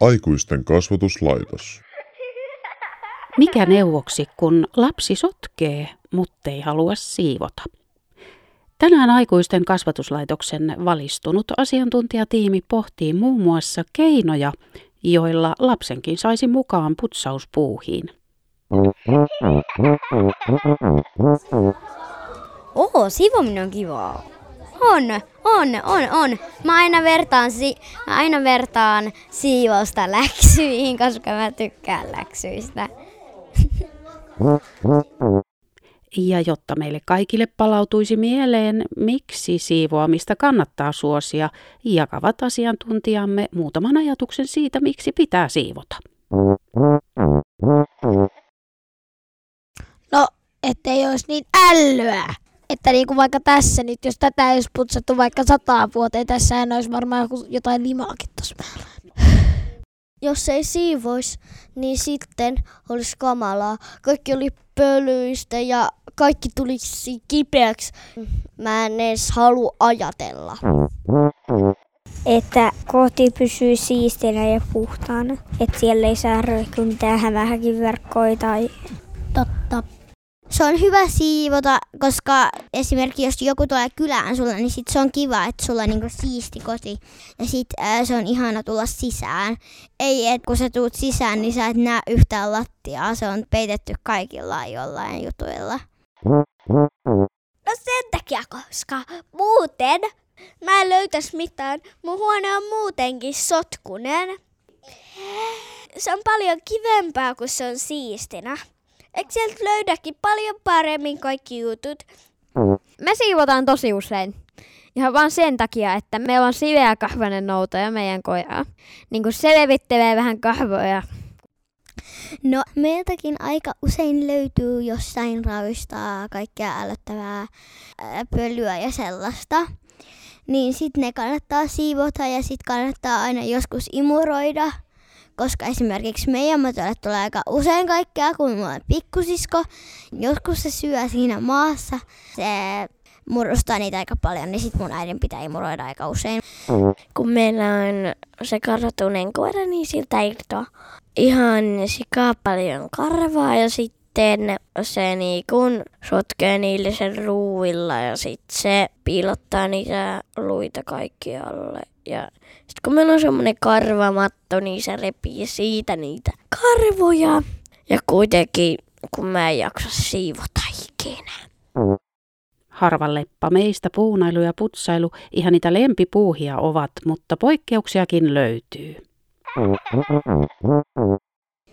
Aikuisten kasvatuslaitos. Mikä neuvoksi, kun lapsi sotkee, mutta ei halua siivota? Tänään aikuisten kasvatuslaitoksen valistunut asiantuntijatiimi pohtii muun muassa keinoja, joilla lapsenkin saisi mukaan putsauspuuhiin. Oho, siivominen on kivaa. On, on, on, on. Mä aina vertaan, si- mä aina vertaan siivousta läksyihin, koska mä tykkään läksyistä. Ja jotta meille kaikille palautuisi mieleen, miksi siivoamista kannattaa suosia, jakavat asiantuntijamme muutaman ajatuksen siitä, miksi pitää siivota. No, ettei olisi niin älyä. Että niinku vaikka tässä nyt, jos tätä ei olisi putsattu vaikka sataan vuoteen, tässä ei olisi varmaan joku- jotain limaakin tuossa päällä. Jos ei siivois, niin sitten olisi kamalaa. Kaikki oli pölyistä ja kaikki tulisi kipeäksi. Mä en edes halua ajatella. että koti pysyy siistinä ja puhtaana. Että siellä ei saa roikkua mitään hämähäkin verkkoja tai Totta. Se on hyvä siivota, koska esimerkiksi jos joku tulee kylään sulle, niin sit se on kiva, että sulla on niinku siisti koti. Ja sit ää, se on ihana tulla sisään. Ei, että kun sä tuut sisään, niin sä et näe yhtään lattiaa. Se on peitetty kaikilla jollain jutuilla. No sen takia, koska muuten mä en löytäis mitään. Mun huone on muutenkin sotkunen. Se on paljon kivempaa, kun se on siistinä. Eikö sieltä löydäkin paljon paremmin kaikki jutut? Me siivotaan tosi usein. Ihan vaan sen takia, että meillä on siveä kahvanen noutaja meidän koiraa. Niin kuin se levittelee vähän kahvoja. No, meiltäkin aika usein löytyy jossain ravistaa kaikkea älyttävää ää, pölyä ja sellaista. Niin sitten ne kannattaa siivota ja sitten kannattaa aina joskus imuroida. Koska esimerkiksi meidän matolle tulee aika usein kaikkea, kun mulla on pikkusisko. Joskus se syö siinä maassa. Se murustaa niitä aika paljon, niin sitten mun äidin pitää imuroida aika usein. Kun meillä on se karvatunen koira, niin siltä irtoaa ihan sikaa paljon karvaa ja sitten se niin kun sotkee niille sen ruuilla ja sitten se piilottaa niitä luita kaikkialle. Ja sitten kun meillä on semmoinen karvamatto, niin se repii siitä niitä karvoja. Ja kuitenkin, kun mä en jaksa siivota ikinä. Harva leppa meistä puunailu ja putsailu ihan niitä lempipuuhia ovat, mutta poikkeuksiakin löytyy.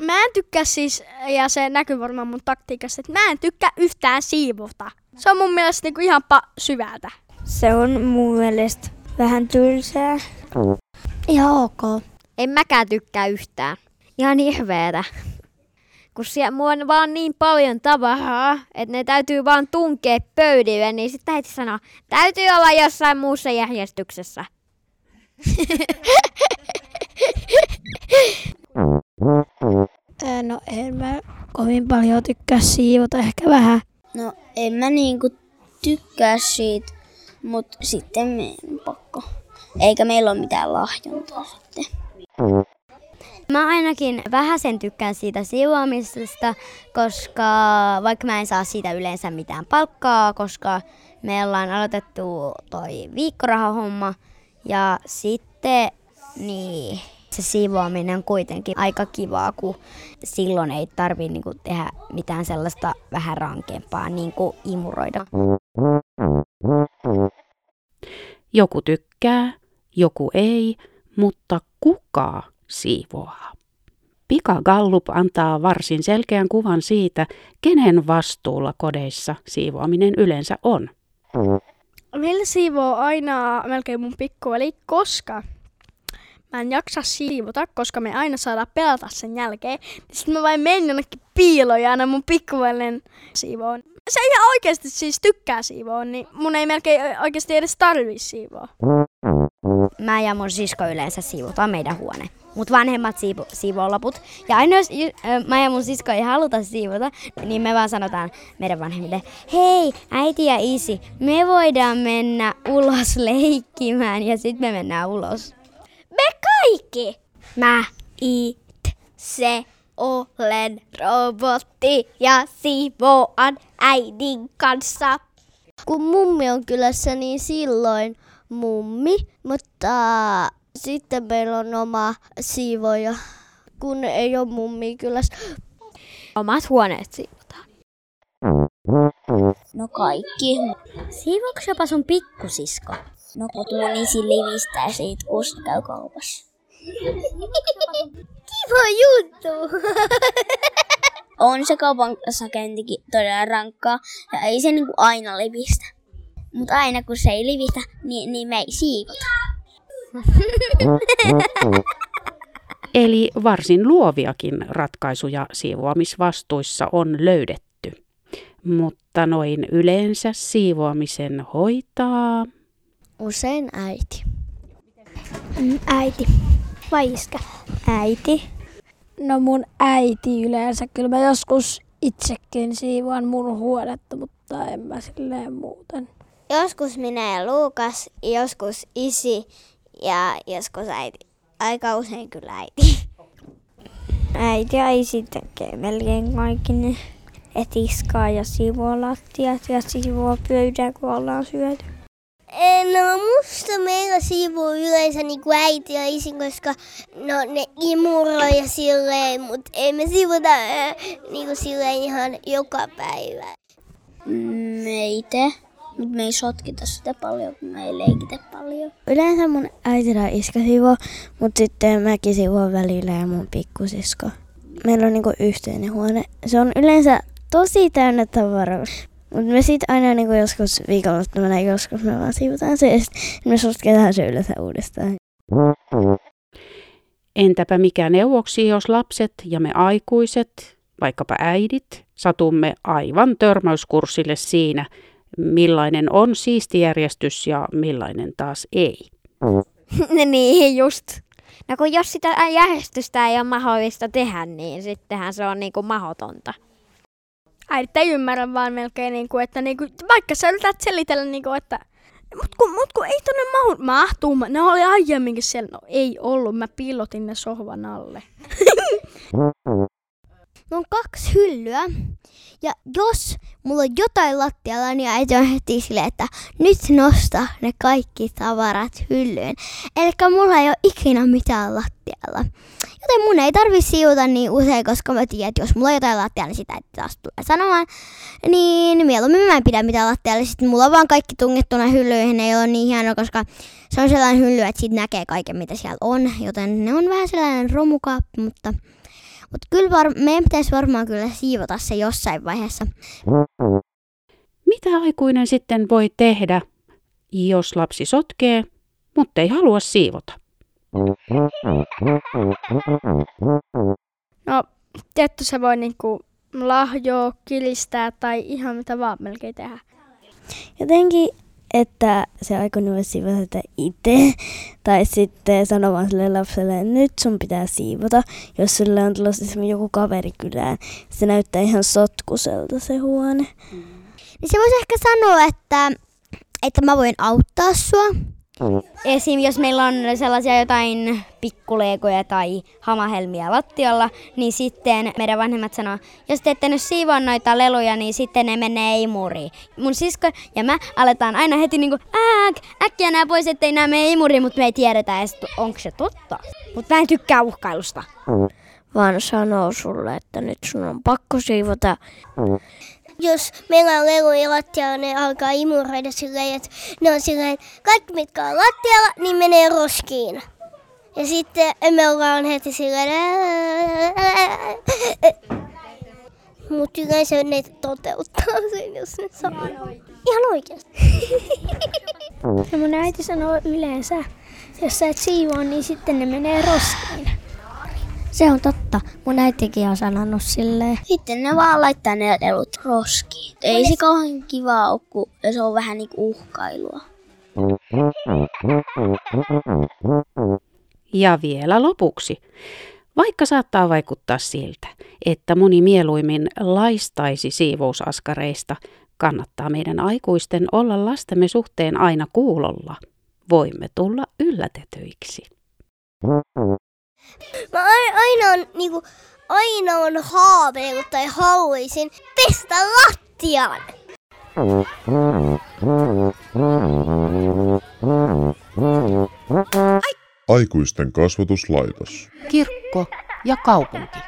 Mä en tykkää siis, ja se näkyy varmaan mun taktiikassa, että mä en tykkää yhtään siivota. Se on mun mielestä niinku ihan pa- syvältä. Se on mun mielestä vähän tylsää. Ihan ok. En mäkään tykkää yhtään. Ihan hirveetä. Kun siellä mulla on vaan niin paljon tavaraa, että ne täytyy vaan tunkea pöydille, niin sitten heti sanoo, täytyy olla jossain muussa järjestyksessä. kovin paljon tykkää siivota, ehkä vähän. No en mä niinku tykkää siitä, mutta sitten meidän on pakko. Eikä meillä ole mitään lahjontaa sitten. Mä ainakin vähäsen tykkään siitä siivoamisesta, koska vaikka mä en saa siitä yleensä mitään palkkaa, koska me ollaan aloitettu toi viikkorahahomma ja sitten niin se siivoaminen on kuitenkin aika kivaa, kun silloin ei tarvi niinku tehdä mitään sellaista vähän rankempaa, niin kuin imuroida. Joku tykkää, joku ei, mutta kuka siivoaa? Pika Gallup antaa varsin selkeän kuvan siitä, kenen vastuulla kodeissa siivoaminen yleensä on. Meillä siivoo aina melkein mun pikkuveli, koska mä en jaksa siivota, koska me aina saadaan pelata sen jälkeen. Sitten mä vain menen jonnekin piiloon ja aina mun pikkuvelen siivoon. Se ihan oikeasti siis tykkää siivoa, niin mun ei melkein oikeasti edes tarvii siivoa. Mä ja mun sisko yleensä siivotaan meidän huone. Mut vanhemmat siivo, siivoo loput. Ja aina jos äh, mä ja mun sisko ei haluta siivota, niin me vaan sanotaan meidän vanhemmille, hei äiti ja isi, me voidaan mennä ulos leikkimään ja sitten me mennään ulos. Kaikki! Mä itse olen robotti ja siivoan äidin kanssa. Kun mummi on kylässä, niin silloin mummi, mutta sitten meillä on oma siivoja, kun ei ole mummi kylässä. Omat huoneet siivotaan. No kaikki. Siivoako jopa sun pikkusisko? No kun mun isi livistää siitä, kun käy kaupassa. Kiva juttu! On se kaupan käyntikin todella rankkaa ja ei se niinku aina livistä. Mutta aina kun se ei livistä, niin, niin me ei siivota. Eli varsin luoviakin ratkaisuja siivoamisvastuissa on löydetty. Mutta noin yleensä siivoamisen hoitaa... Usein äiti. Äiti. Vai iskä? Äiti. No mun äiti yleensä. Kyllä mä joskus itsekin siivoan mun huonetta, mutta en mä silleen muuten. Joskus minä ja Luukas, joskus isi ja joskus äiti. Aika usein kyllä äiti. Äiti ja isi tekee melkein kaikki ne. Et iskaa ja siivoo lattiat ja siivoo pöydän, kun ollaan syöty. No musta meillä siivoo yleensä niin kuin äiti ja isi, koska no, ne imuroi ja silleen, mutta ei me siivota äh, niin kuin silleen ihan joka päivä. Meitä. Mutta me ei sotkita sitä paljon, kun me ei leikitä paljon. Yleensä mun äiti ja iskä siivoo, mutta sitten mäkin siivoon välillä ja mun pikkusisko. Meillä on niinku yhteinen huone. Se on yleensä tosi täynnä tavaraa. Mutta me sitten aina niinku joskus viikonloppuna joskus me vaan siivotaan se ja sitten me sotketaan se yleensä uudestaan. Entäpä mikä neuvoksi, jos lapset ja me aikuiset, vaikkapa äidit, satumme aivan törmäyskurssille siinä, millainen on siistijärjestys ja millainen taas ei. niin, just. No kun jos sitä järjestystä ei ole mahdollista tehdä, niin sittenhän se on niinku mahdotonta. Äidit ei ymmärrä vaan melkein, niinku, että niinku, vaikka sä yrität selitellä, niinku, että mut kun, mut kun ei tonne mahu, mahtuu, ne oli aiemminkin siellä, no ei ollut, mä piilotin ne sohvan alle. on kaksi hyllyä. Ja jos mulla on jotain lattialla, niin äiti on heti silleen, että nyt nosta ne kaikki tavarat hyllyyn. Eli mulla ei ole ikinä mitään lattialla. Joten mun ei tarvi siuta niin usein, koska mä tiedän, että jos mulla on jotain lattialla, niin sitä ei taas tule sanomaan. Niin mieluummin mä en pidä mitään lattialla. Sitten mulla on vaan kaikki tungettuna hyllyihin, ei ole niin hienoa, koska se on sellainen hylly, että siitä näkee kaiken, mitä siellä on. Joten ne on vähän sellainen romukaappi, mutta mutta kyllä var- meidän pitäisi varmaan kyllä siivota se jossain vaiheessa. Mitä aikuinen sitten voi tehdä, jos lapsi sotkee, mutta ei halua siivota? No, tietty se voi niinku lahjoa, kilistää tai ihan mitä vaan melkein tehdä. Jotenkin että se aikuinen siivota itse. Tai sitten sanomaan sille lapselle, että nyt sun pitää siivota. Jos sulle on tulossa joku kaveri kylään, se näyttää ihan sotkuselta se huone. Mm. Niin se voisi ehkä sanoa, että, että mä voin auttaa sua. Esim. jos meillä on sellaisia jotain pikkuleikoja tai hamahelmiä lattialla, niin sitten meidän vanhemmat sanoo, jos te ette nyt siivoa noita leluja, niin sitten ne menee imuriin. Mun sisko ja mä aletaan aina heti niinku, äk, äkkiä nää pois, ettei nää mene imuriin, mutta me ei tiedetä edes, onko se totta. Mutta mä en tykkää uhkailusta. Vaan sanoo sulle, että nyt sun on pakko siivota jos meillä on leluja lattialla, ne alkaa imuroida silleen, että ne on silleen, kaikki mitkä on lattialla, niin menee roskiin. Ja sitten me ollaan heti silleen, mutta yleensä ne toteuttaa sen, jos ne saa. Ihan oikeasti. Ja mun äiti sanoo yleensä, jos sä et siivoa, niin sitten ne menee roskiin. Se on totta. Mun äitikin on sanonut silleen. Sitten ne vaan laittaa ne lelut roskiin. Ei se kauhean kiva ole, kun se on vähän niinku uhkailua. Ja vielä lopuksi. Vaikka saattaa vaikuttaa siltä, että moni mieluimmin laistaisi siivousaskareista, kannattaa meidän aikuisten olla lastemme suhteen aina kuulolla. Voimme tulla yllätetyiksi. Mä aina on, niinku, aina on haaveilut tai haluaisin pestä lattian. Aikuisten kasvatuslaitos. Kirkko ja kaupunki.